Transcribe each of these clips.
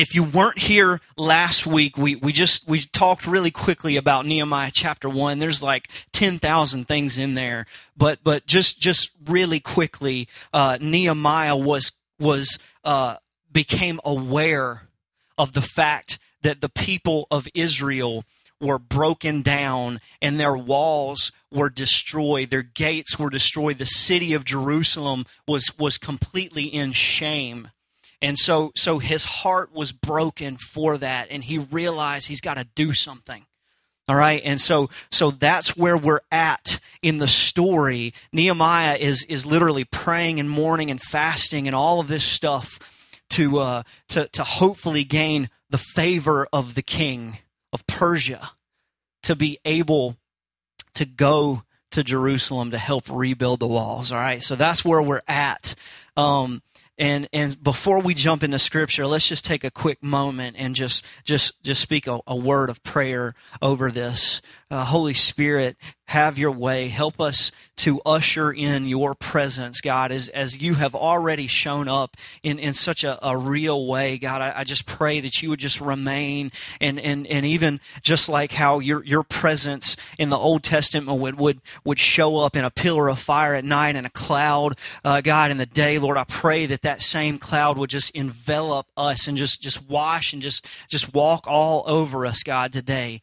if you weren't here last week, we, we just we talked really quickly about Nehemiah chapter one. There's like ten thousand things in there, but but just just really quickly, uh, Nehemiah was was uh, became aware of the fact that the people of Israel were broken down and their walls were destroyed. Their gates were destroyed. The city of Jerusalem was was completely in shame and so so his heart was broken for that and he realized he's got to do something. All right? And so so that's where we're at in the story. Nehemiah is is literally praying and mourning and fasting and all of this stuff to uh to to hopefully gain the favor of the king of persia to be able to go to jerusalem to help rebuild the walls. All right? So that's where we're at. Um and and before we jump into scripture, let's just take a quick moment and just just just speak a, a word of prayer over this. Uh, Holy Spirit, have your way. Help us to usher in your presence, God, as, as you have already shown up in, in such a, a real way. God, I, I just pray that you would just remain and, and, and even just like how your, your presence in the Old Testament would, would, would show up in a pillar of fire at night and a cloud, uh, God, in the day, Lord, I pray that that same cloud would just envelop us and just, just wash and just, just walk all over us, God, today.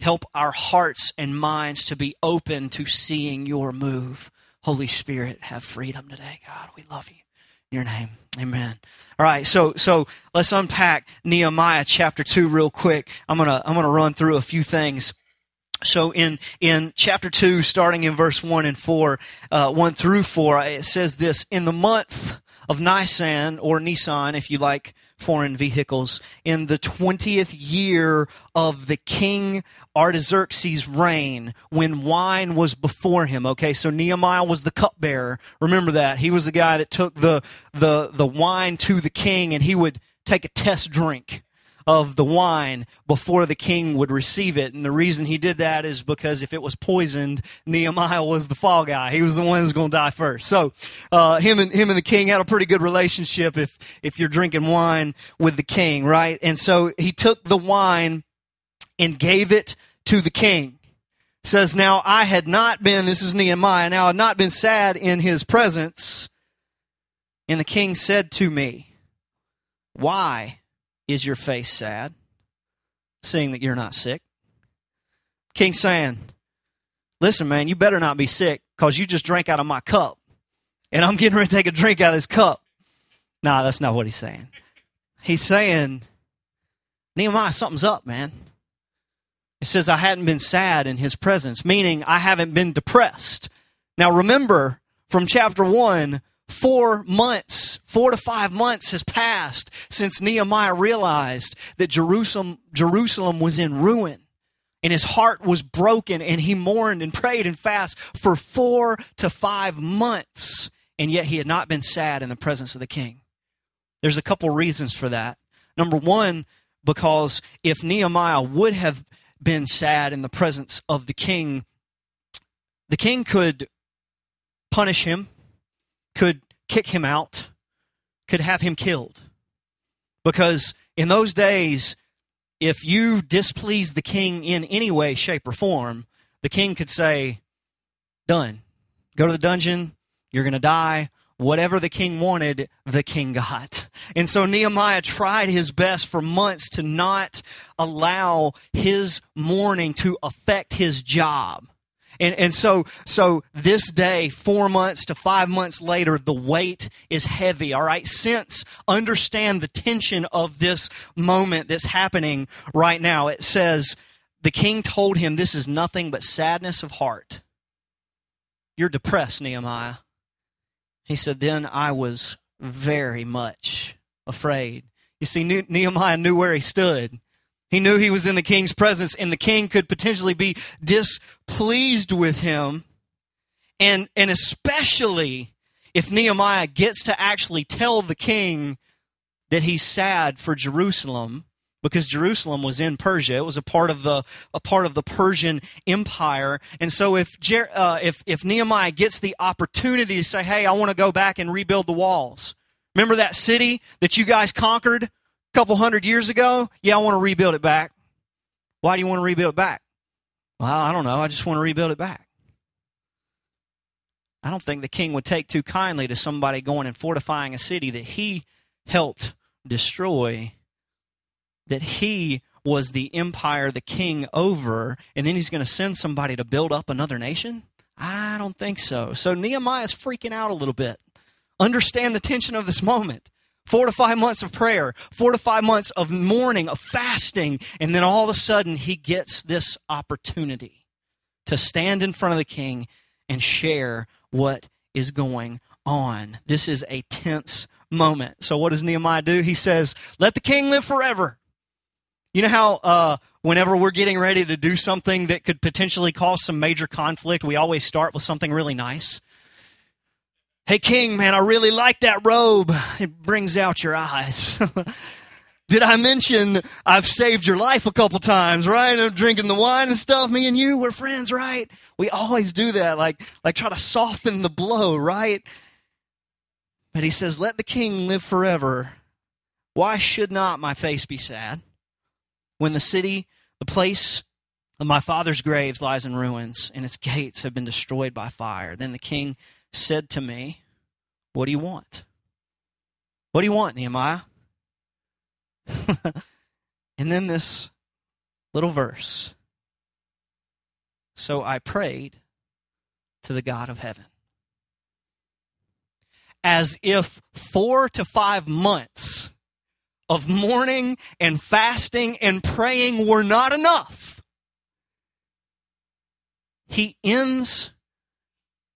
Help our hearts and minds to be open to seeing your move. Holy Spirit, have freedom today, God. We love you. In your name. Amen. All right, so so let's unpack Nehemiah chapter 2 real quick. I'm going to I'm going to run through a few things. So in in chapter 2 starting in verse 1 and 4, uh, 1 through 4, it says this, in the month of Nissan or Nissan, if you like foreign vehicles in the 20th year of the king Artaxerxes' reign when wine was before him. Okay, so Nehemiah was the cupbearer. Remember that. He was the guy that took the, the, the wine to the king and he would take a test drink of the wine before the king would receive it. And the reason he did that is because if it was poisoned, Nehemiah was the fall guy. He was the one who's going to die first. So uh, him and him and the king had a pretty good relationship. If if you're drinking wine with the king, right? And so he took the wine and gave it to the king. says now I had not been. This is Nehemiah. Now I had not been sad in his presence. And the king said to me, Why is your face sad, seeing that you're not sick? King saying, Listen, man, you better not be sick because you just drank out of my cup. And I'm getting ready to take a drink out of this cup. Nah, that's not what he's saying. He's saying, Nehemiah, something's up, man. It says, I hadn't been sad in his presence, meaning I haven't been depressed. Now remember from chapter 1, four months, four to five months has passed since Nehemiah realized that Jerusalem, Jerusalem was in ruin. And his heart was broken, and he mourned and prayed and fasted for four to five months. And yet he had not been sad in the presence of the king. There's a couple reasons for that. Number one, because if Nehemiah would have been sad in the presence of the king, the king could punish him could kick him out, could have him killed. Because in those days, if you displeased the king in any way, shape, or form, the king could say, Done. Go to the dungeon, you're going to die. Whatever the king wanted, the king got. And so Nehemiah tried his best for months to not allow his mourning to affect his job. And, and so, so this day, four months to five months later, the weight is heavy. All right. Sense, understand the tension of this moment that's happening right now. It says, the king told him, This is nothing but sadness of heart. You're depressed, Nehemiah. He said, Then I was very much afraid. You see, Nehemiah knew where he stood. He knew he was in the king's presence and the king could potentially be displeased with him. And, and especially if Nehemiah gets to actually tell the king that he's sad for Jerusalem because Jerusalem was in Persia. It was a part of the a part of the Persian Empire. And so if uh, if if Nehemiah gets the opportunity to say, "Hey, I want to go back and rebuild the walls," remember that city that you guys conquered couple hundred years ago, yeah, I want to rebuild it back. Why do you want to rebuild it back? Well, I don't know. I just want to rebuild it back. I don't think the king would take too kindly to somebody going and fortifying a city that he helped destroy, that he was the empire, the king over, and then he's going to send somebody to build up another nation? I don't think so. So Nehemiah's freaking out a little bit. Understand the tension of this moment. Four to five months of prayer, four to five months of mourning, of fasting, and then all of a sudden he gets this opportunity to stand in front of the king and share what is going on. This is a tense moment. So what does Nehemiah do? He says, Let the king live forever. You know how uh, whenever we're getting ready to do something that could potentially cause some major conflict, we always start with something really nice? Hey, King, man, I really like that robe. It brings out your eyes. Did I mention I've saved your life a couple times, right? I'm drinking the wine and stuff. Me and you, we're friends, right? We always do that, like, like try to soften the blow, right? But he says, let the king live forever. Why should not my face be sad? When the city, the place of my father's graves lies in ruins, and its gates have been destroyed by fire. Then the king said to me, What do you want? What do you want, Nehemiah? and then this little verse. So I prayed to the God of heaven. As if four to five months of mourning and fasting and praying were not enough. He ends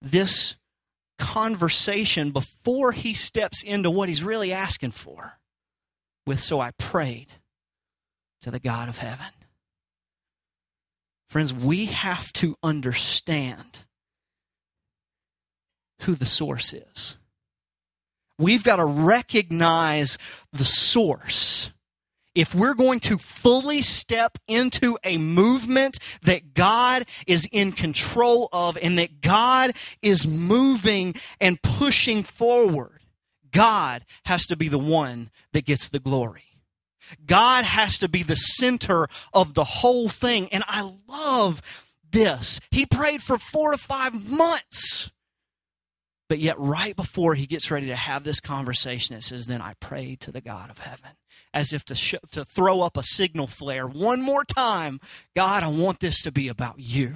this conversation before he steps into what he's really asking for with so I prayed to the God of heaven. Friends, we have to understand who the source is. We've got to recognize the source if we're going to fully step into a movement that God is in control of and that God is moving and pushing forward, God has to be the one that gets the glory. God has to be the center of the whole thing. And I love this. He prayed for four to five months. But yet, right before he gets ready to have this conversation, it says, Then I prayed to the God of heaven as if to, sh- to throw up a signal flare one more time. God, I want this to be about you.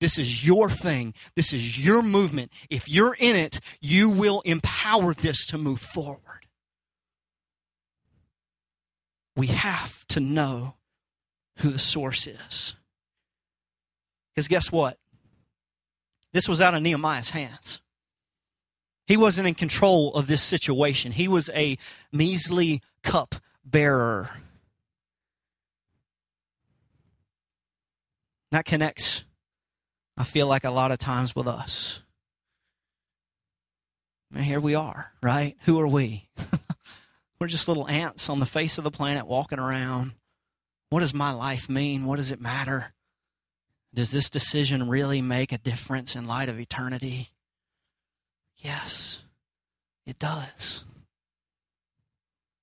This is your thing. This is your movement. If you're in it, you will empower this to move forward. We have to know who the source is. Because guess what? This was out of Nehemiah's hands. He wasn't in control of this situation. He was a measly cup bearer. That connects, I feel like, a lot of times with us. And here we are, right? Who are we? We're just little ants on the face of the planet walking around. What does my life mean? What does it matter? Does this decision really make a difference in light of eternity? Yes, it does.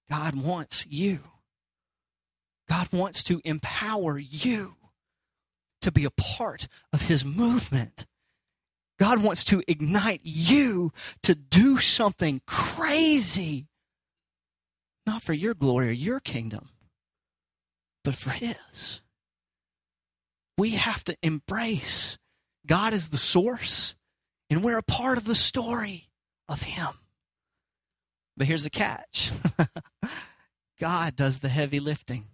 God wants you. God wants to empower you to be a part of his movement. God wants to ignite you to do something crazy, not for your glory or your kingdom, but for his. We have to embrace God is the source, and we're a part of the story of him. But here's the catch God does the heavy lifting,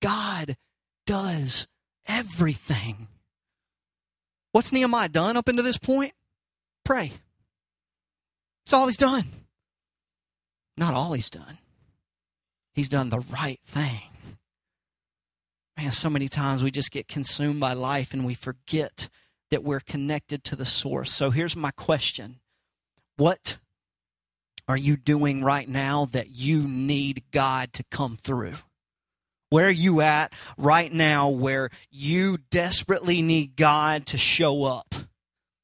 God does everything. What's Nehemiah done up until this point? Pray. That's all he's done. Not all he's done. He's done the right thing. Man, so many times we just get consumed by life and we forget that we're connected to the source. So here's my question What are you doing right now that you need God to come through? Where are you at right now where you desperately need God to show up?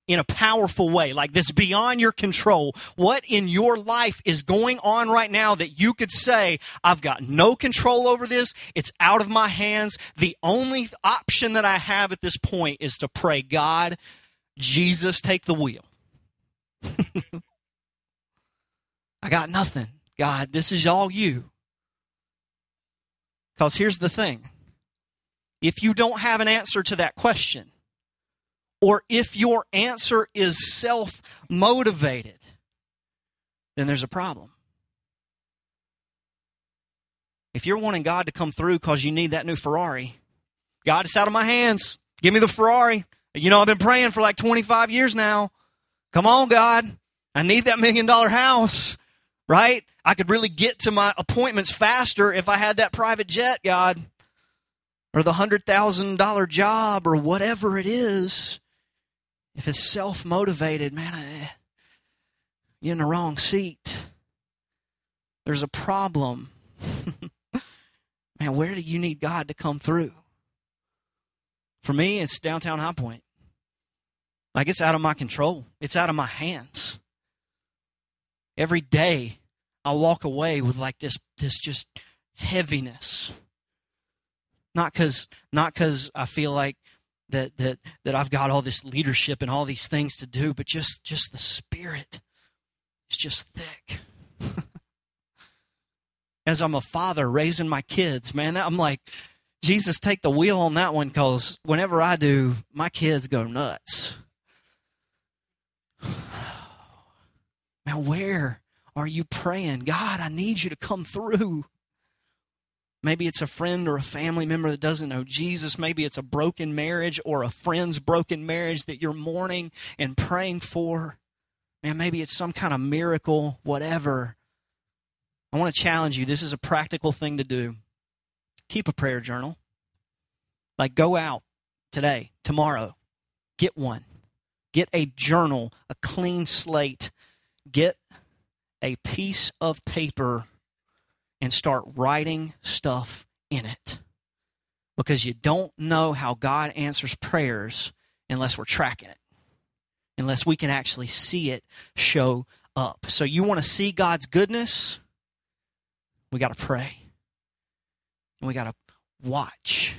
in a powerful way, like this beyond your control. What in your life is going on right now that you could say, I've got no control over this. It's out of my hands. The only option that I have at this point is to pray, God, Jesus, take the wheel. I got nothing. God, this is all you. Because here's the thing if you don't have an answer to that question, or if your answer is self motivated, then there's a problem. If you're wanting God to come through because you need that new Ferrari, God, it's out of my hands. Give me the Ferrari. You know, I've been praying for like 25 years now. Come on, God. I need that million dollar house, right? I could really get to my appointments faster if I had that private jet, God, or the $100,000 job or whatever it is. If it's self motivated, man, I, you're in the wrong seat. There's a problem. man, where do you need God to come through? For me, it's downtown High Point. Like it's out of my control, it's out of my hands. Every day, I walk away with like this, this just heaviness. Not because not because I feel like that that that I've got all this leadership and all these things to do, but just just the spirit is just thick. As I'm a father raising my kids, man, I'm like, Jesus, take the wheel on that one because whenever I do, my kids go nuts. Man, where are you praying? God, I need you to come through. Maybe it's a friend or a family member that doesn't know Jesus. Maybe it's a broken marriage or a friend's broken marriage that you're mourning and praying for. Man, maybe it's some kind of miracle, whatever. I want to challenge you. This is a practical thing to do. Keep a prayer journal. Like, go out today, tomorrow, get one. Get a journal, a clean slate. Get a piece of paper and start writing stuff in it. Because you don't know how God answers prayers unless we're tracking it, unless we can actually see it show up. So, you want to see God's goodness? We got to pray. And we got to watch.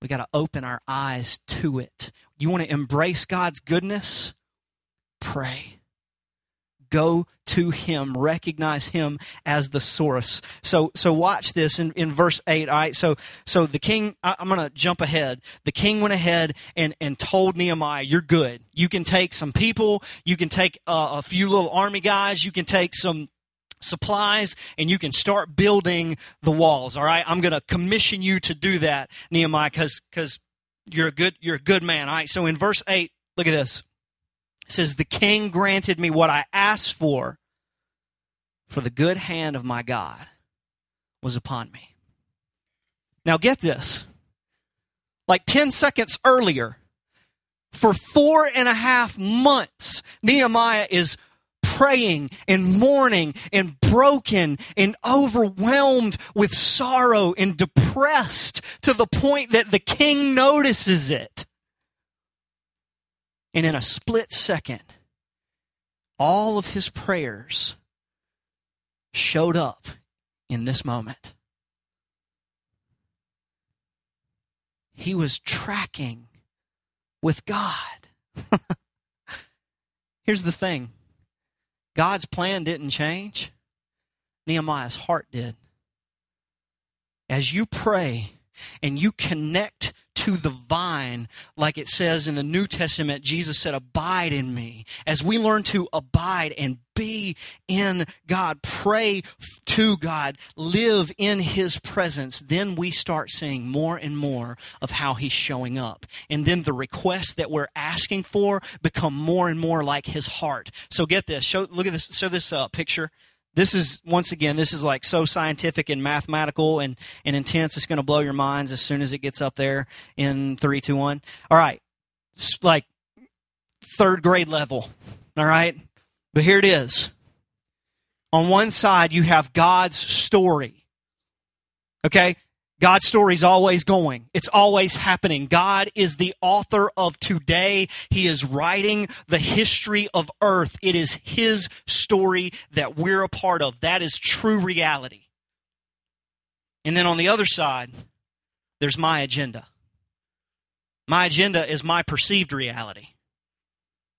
We got to open our eyes to it. You want to embrace God's goodness? Pray go to him recognize him as the source. So so watch this in, in verse 8 all right? So so the king I, am gonna jump ahead. The king went ahead and and told nehemiah you're good. You can take some people. You can take uh, a few little army guys. You can take some supplies and you can start building the walls all right? I'm gonna commission you to do that nehemiah because because you're a good you're a good man all right? So in verse 8 look at this says, The king granted me what I asked for, for the good hand of my God was upon me. Now get this. Like 10 seconds earlier, for four and a half months, Nehemiah is praying and mourning and broken and overwhelmed with sorrow and depressed to the point that the king notices it. And in a split second, all of his prayers showed up in this moment. He was tracking with God. Here's the thing God's plan didn't change, Nehemiah's heart did. As you pray and you connect to the vine, like it says in the New Testament, Jesus said, Abide in me. As we learn to abide and be in God, pray to God, live in His presence, then we start seeing more and more of how He's showing up. And then the requests that we're asking for become more and more like His heart. So get this. Show, look at this. Show this uh, picture this is once again this is like so scientific and mathematical and, and intense it's going to blow your minds as soon as it gets up there in three two one. All right. It's like third grade level. All right? But here it is. On one side you have god's story. Okay God's story is always going. It's always happening. God is the author of today. He is writing the history of earth. It is His story that we're a part of. That is true reality. And then on the other side, there's my agenda. My agenda is my perceived reality.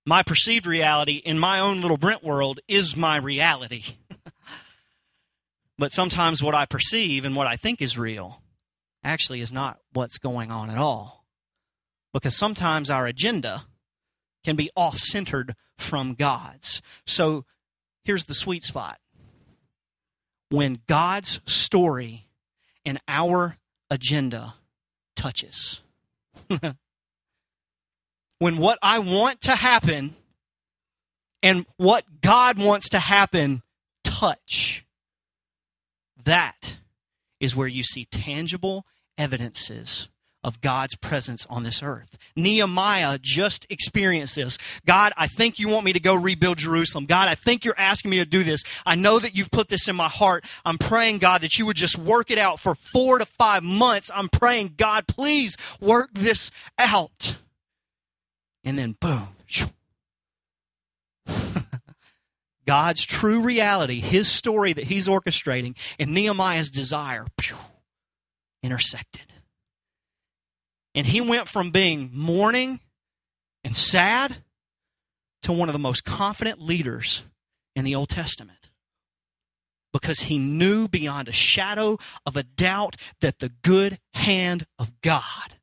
My perceived reality in my own little Brent world is my reality. but sometimes what I perceive and what I think is real actually is not what's going on at all. Because sometimes our agenda can be off centered from God's. So here's the sweet spot. When God's story and our agenda touches. when what I want to happen and what God wants to happen touch, that is where you see tangible evidences of God's presence on this earth. Nehemiah just experienced this. God, I think you want me to go rebuild Jerusalem. God, I think you're asking me to do this. I know that you've put this in my heart. I'm praying, God, that you would just work it out for four to five months. I'm praying, God, please work this out. And then, boom. God's true reality, his story that he's orchestrating, and Nehemiah's desire intersected. And he went from being mourning and sad to one of the most confident leaders in the Old Testament because he knew beyond a shadow of a doubt that the good hand of God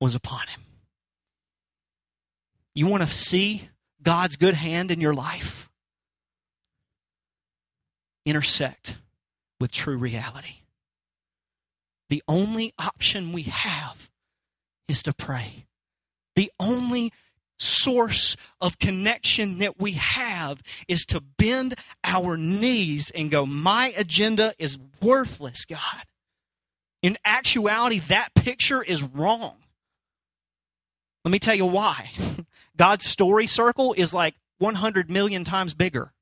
was upon him. You want to see God's good hand in your life? Intersect with true reality. The only option we have is to pray. The only source of connection that we have is to bend our knees and go, My agenda is worthless, God. In actuality, that picture is wrong. Let me tell you why. God's story circle is like 100 million times bigger.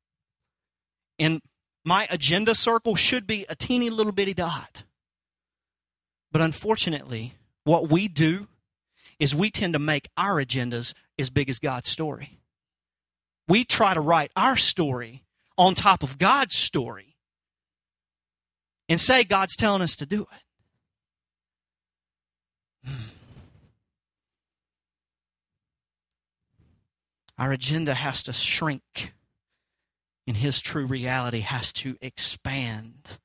And my agenda circle should be a teeny little bitty dot. But unfortunately, what we do is we tend to make our agendas as big as God's story. We try to write our story on top of God's story and say God's telling us to do it. Hmm. Our agenda has to shrink, and His true reality has to expand.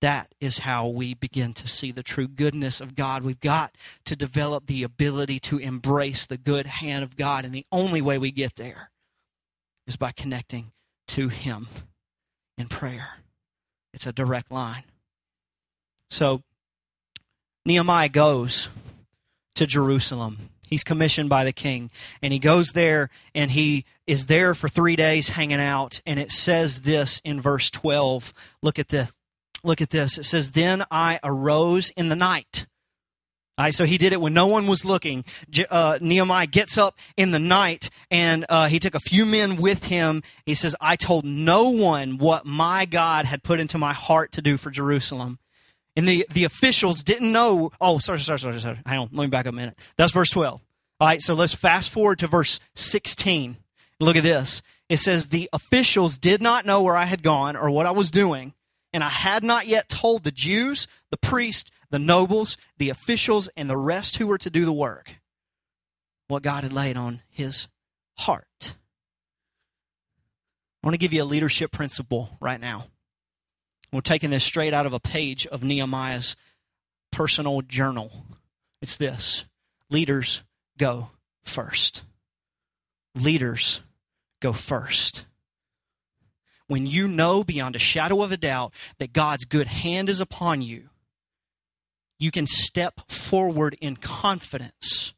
That is how we begin to see the true goodness of God. We've got to develop the ability to embrace the good hand of God. And the only way we get there is by connecting to Him in prayer. It's a direct line. So, Nehemiah goes to Jerusalem. He's commissioned by the king. And he goes there and he is there for three days hanging out. And it says this in verse 12. Look at this. Look at this. It says, Then I arose in the night. All right, so he did it when no one was looking. Uh, Nehemiah gets up in the night and uh, he took a few men with him. He says, I told no one what my God had put into my heart to do for Jerusalem. And the, the officials didn't know. Oh, sorry, sorry, sorry, sorry. Hang on. Let me back up a minute. That's verse 12. All right, so let's fast forward to verse 16. Look at this. It says, The officials did not know where I had gone or what I was doing and I had not yet told the Jews, the priests, the nobles, the officials, and the rest who were to do the work what God had laid on his heart. I want to give you a leadership principle right now. We're taking this straight out of a page of Nehemiah's personal journal. It's this leaders go first. Leaders go first when you know beyond a shadow of a doubt that God's good hand is upon you, you can step forward in confidence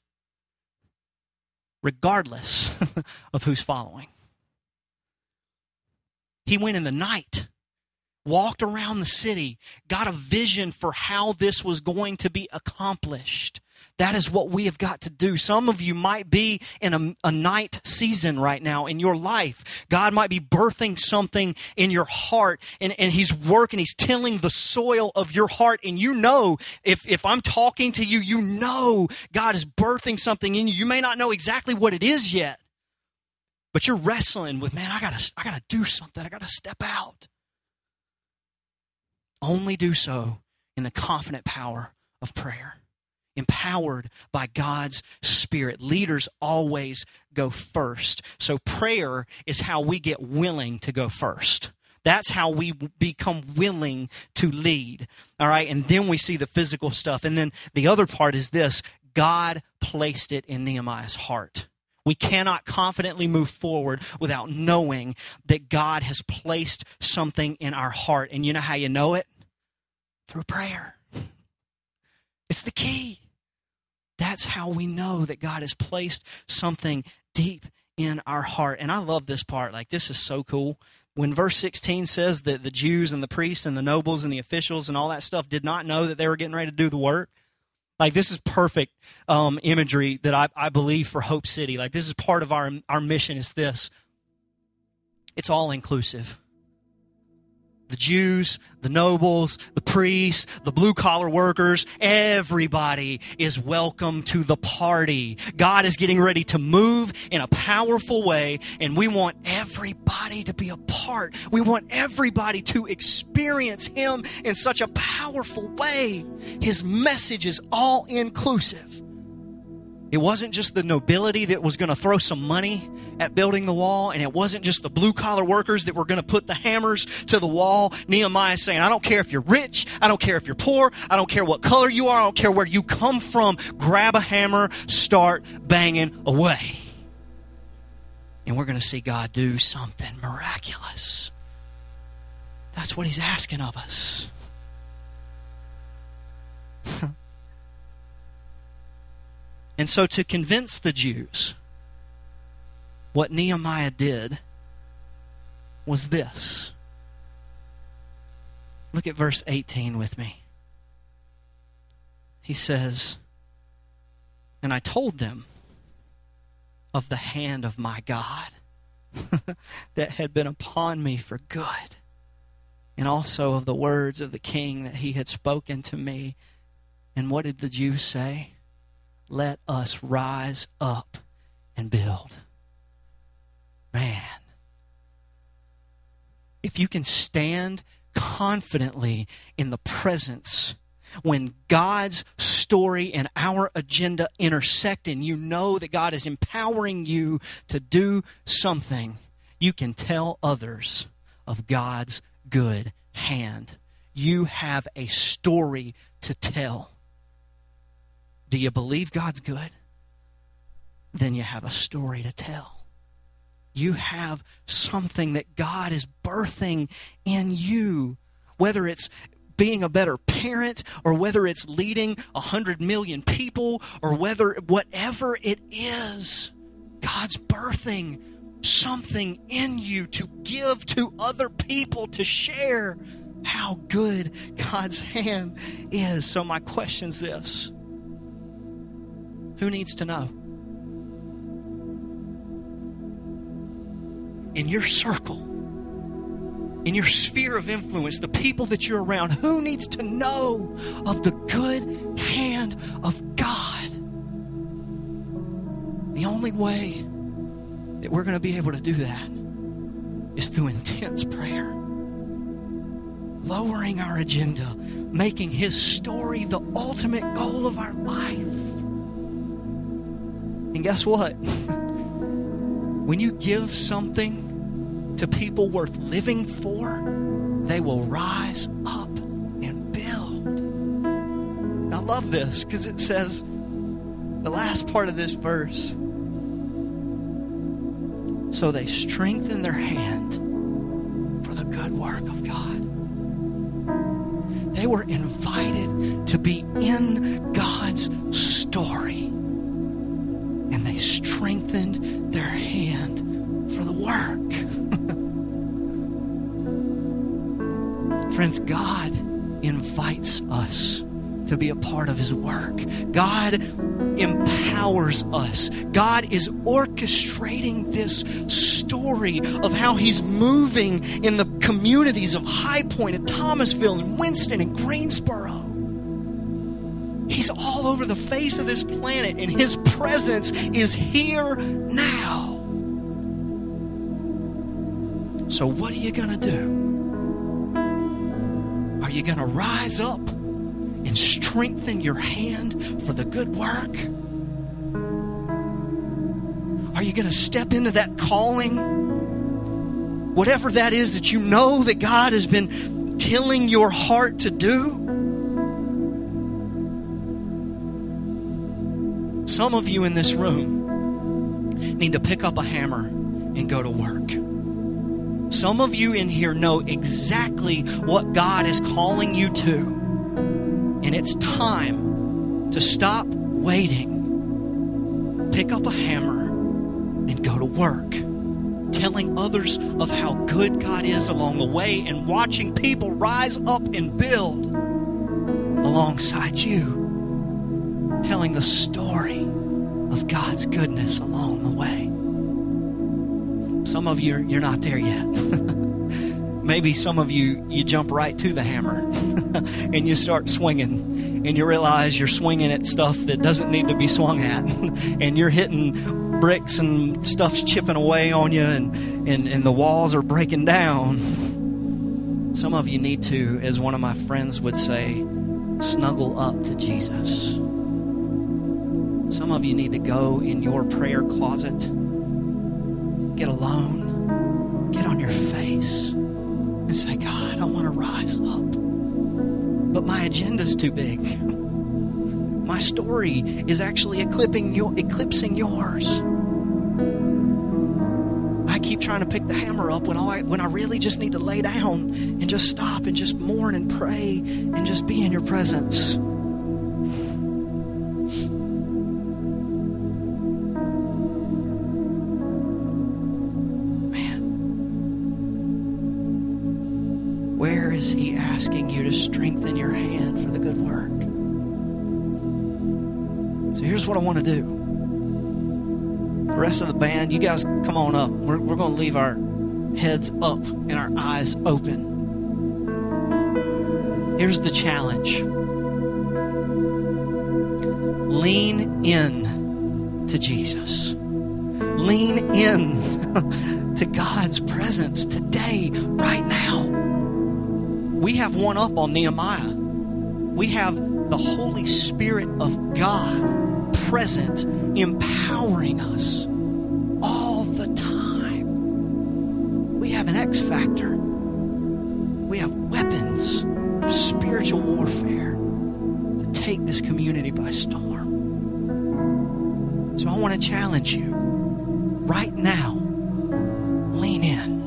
regardless of who's following. He went in the night, walked around the city, got a vision for how this was going to be accomplished. That is what we have got to do. Some of you might be in a, a, night season right now in your life. God might be birthing something in your heart and, and He's working, He's tilling the soil of your heart. And you know, if, if I'm talking to you, you know God is birthing something in you. You may not know exactly what it is yet, but you're wrestling with, man, I gotta, I gotta do something. I gotta step out. Only do so in the confident power of prayer empowered by God's Spirit. Leaders always go first. So prayer is how we get willing to go first. That's how we become willing to lead. All right. And then we see the physical stuff. And then the other part is this God placed it in Nehemiah's heart. We cannot confidently move forward without knowing that God has placed something in our heart. And you know how you know it? Through prayer. It's the key. That's how we know that God has placed something deep in our heart. And I love this part. Like, this is so cool. When verse 16 says that the Jews and the priests and the nobles and the officials and all that stuff did not know that they were getting ready to do the work, like this is perfect um, imagery that I, I believe for Hope City. Like this is part of our our mission. Is this? It's all inclusive the Jews, the nobles, the priests, the blue collar workers, everybody is welcome to the party. God is getting ready to move in a powerful way, and we want everybody to be a part. We want everybody to experience Him in such a powerful way. His message is all inclusive. It wasn't just the nobility that was going to throw some money at building the wall, and it wasn't just the blue collar workers that were going to put the hammers to the wall. Nehemiah saying, I don't care if you're rich, I don't care if you're poor, I don't care what color you are, I don't care where you come from. Grab a hammer, start banging away. And we're going to see God do something miraculous. That's what he's asking of us. And so, to convince the Jews, what Nehemiah did was this. Look at verse 18 with me. He says, And I told them of the hand of my God that had been upon me for good, and also of the words of the king that he had spoken to me. And what did the Jews say? Let us rise up and build. Man, if you can stand confidently in the presence when God's story and our agenda intersect and you know that God is empowering you to do something, you can tell others of God's good hand. You have a story to tell. Do you believe God's good? Then you have a story to tell. You have something that God is birthing in you, whether it's being a better parent or whether it's leading a hundred million people or whether whatever it is, God's birthing something in you to give to other people to share how good God's hand is. So my question's this who needs to know? In your circle, in your sphere of influence, the people that you're around, who needs to know of the good hand of God? The only way that we're going to be able to do that is through intense prayer. Lowering our agenda, making His story the ultimate goal of our life. And guess what? when you give something to people worth living for, they will rise up and build. I love this because it says, the last part of this verse. So they strengthen their hand for the good work of God. They were invited to be in God's story to be a part of His work. God empowers us. God is orchestrating this story of how He's moving in the communities of High Point and Thomasville and Winston and Greensboro. He's all over the face of this planet, and His presence is here now. So, what are you going to do? Are you going to rise up and strengthen your hand for the good work? Are you going to step into that calling? Whatever that is that you know that God has been tilling your heart to do? Some of you in this room need to pick up a hammer and go to work. Some of you in here know exactly what God is calling you to. And it's time to stop waiting. Pick up a hammer and go to work. Telling others of how good God is along the way and watching people rise up and build alongside you. Telling the story of God's goodness along the way. Some of you, you're not there yet. Maybe some of you, you jump right to the hammer and you start swinging and you realize you're swinging at stuff that doesn't need to be swung at and you're hitting bricks and stuff's chipping away on you and, and, and the walls are breaking down. Some of you need to, as one of my friends would say, snuggle up to Jesus. Some of you need to go in your prayer closet get alone, and say, God, I want to rise up. But my agenda's too big. My story is actually eclipsing, your, eclipsing yours. I keep trying to pick the hammer up when, all I, when I really just need to lay down and just stop and just mourn and pray and just be in your presence. Asking you to strengthen your hand for the good work? So here's what I want to do. The rest of the band, you guys come on up. We're, we're going to leave our heads up and our eyes open. Here's the challenge lean in to Jesus, lean in to God's presence today, right now we have one up on Nehemiah. We have the Holy Spirit of God present, empowering us all the time. We have an X factor. We have weapons of spiritual warfare to take this community by storm. So I want to challenge you right now lean in.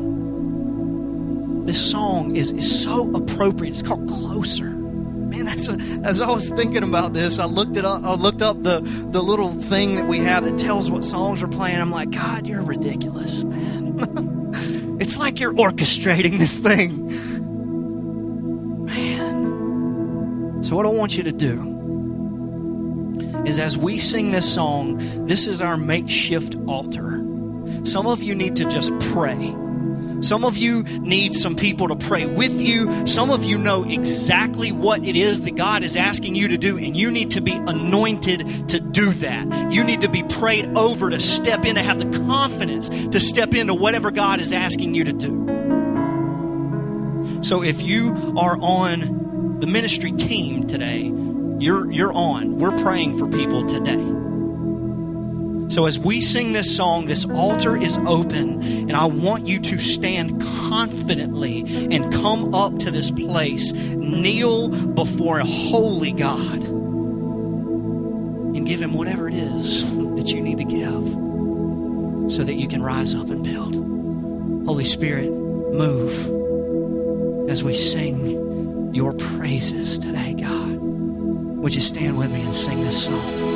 this song is, is so appropriate. It's called Closer. Man, that's a, as I was thinking about this, I looked it up. I looked up the the little thing that we have that tells what songs we're playing. I'm like, God, you're ridiculous, man. it's like you're orchestrating this thing, man. So what I want you to do is, as we sing this song, this is our makeshift altar. Some of you need to just pray some of you need some people to pray with you. Some of you know exactly what it is that God is asking you to do, and you need to be anointed to do that. You need to be prayed over to step in, to have the confidence to step into whatever God is asking you to do. So if you are on the ministry team today, you're, you're on. We're praying for people today. So, as we sing this song, this altar is open, and I want you to stand confidently and come up to this place, kneel before a holy God, and give Him whatever it is that you need to give so that you can rise up and build. Holy Spirit, move as we sing your praises today, God. Would you stand with me and sing this song?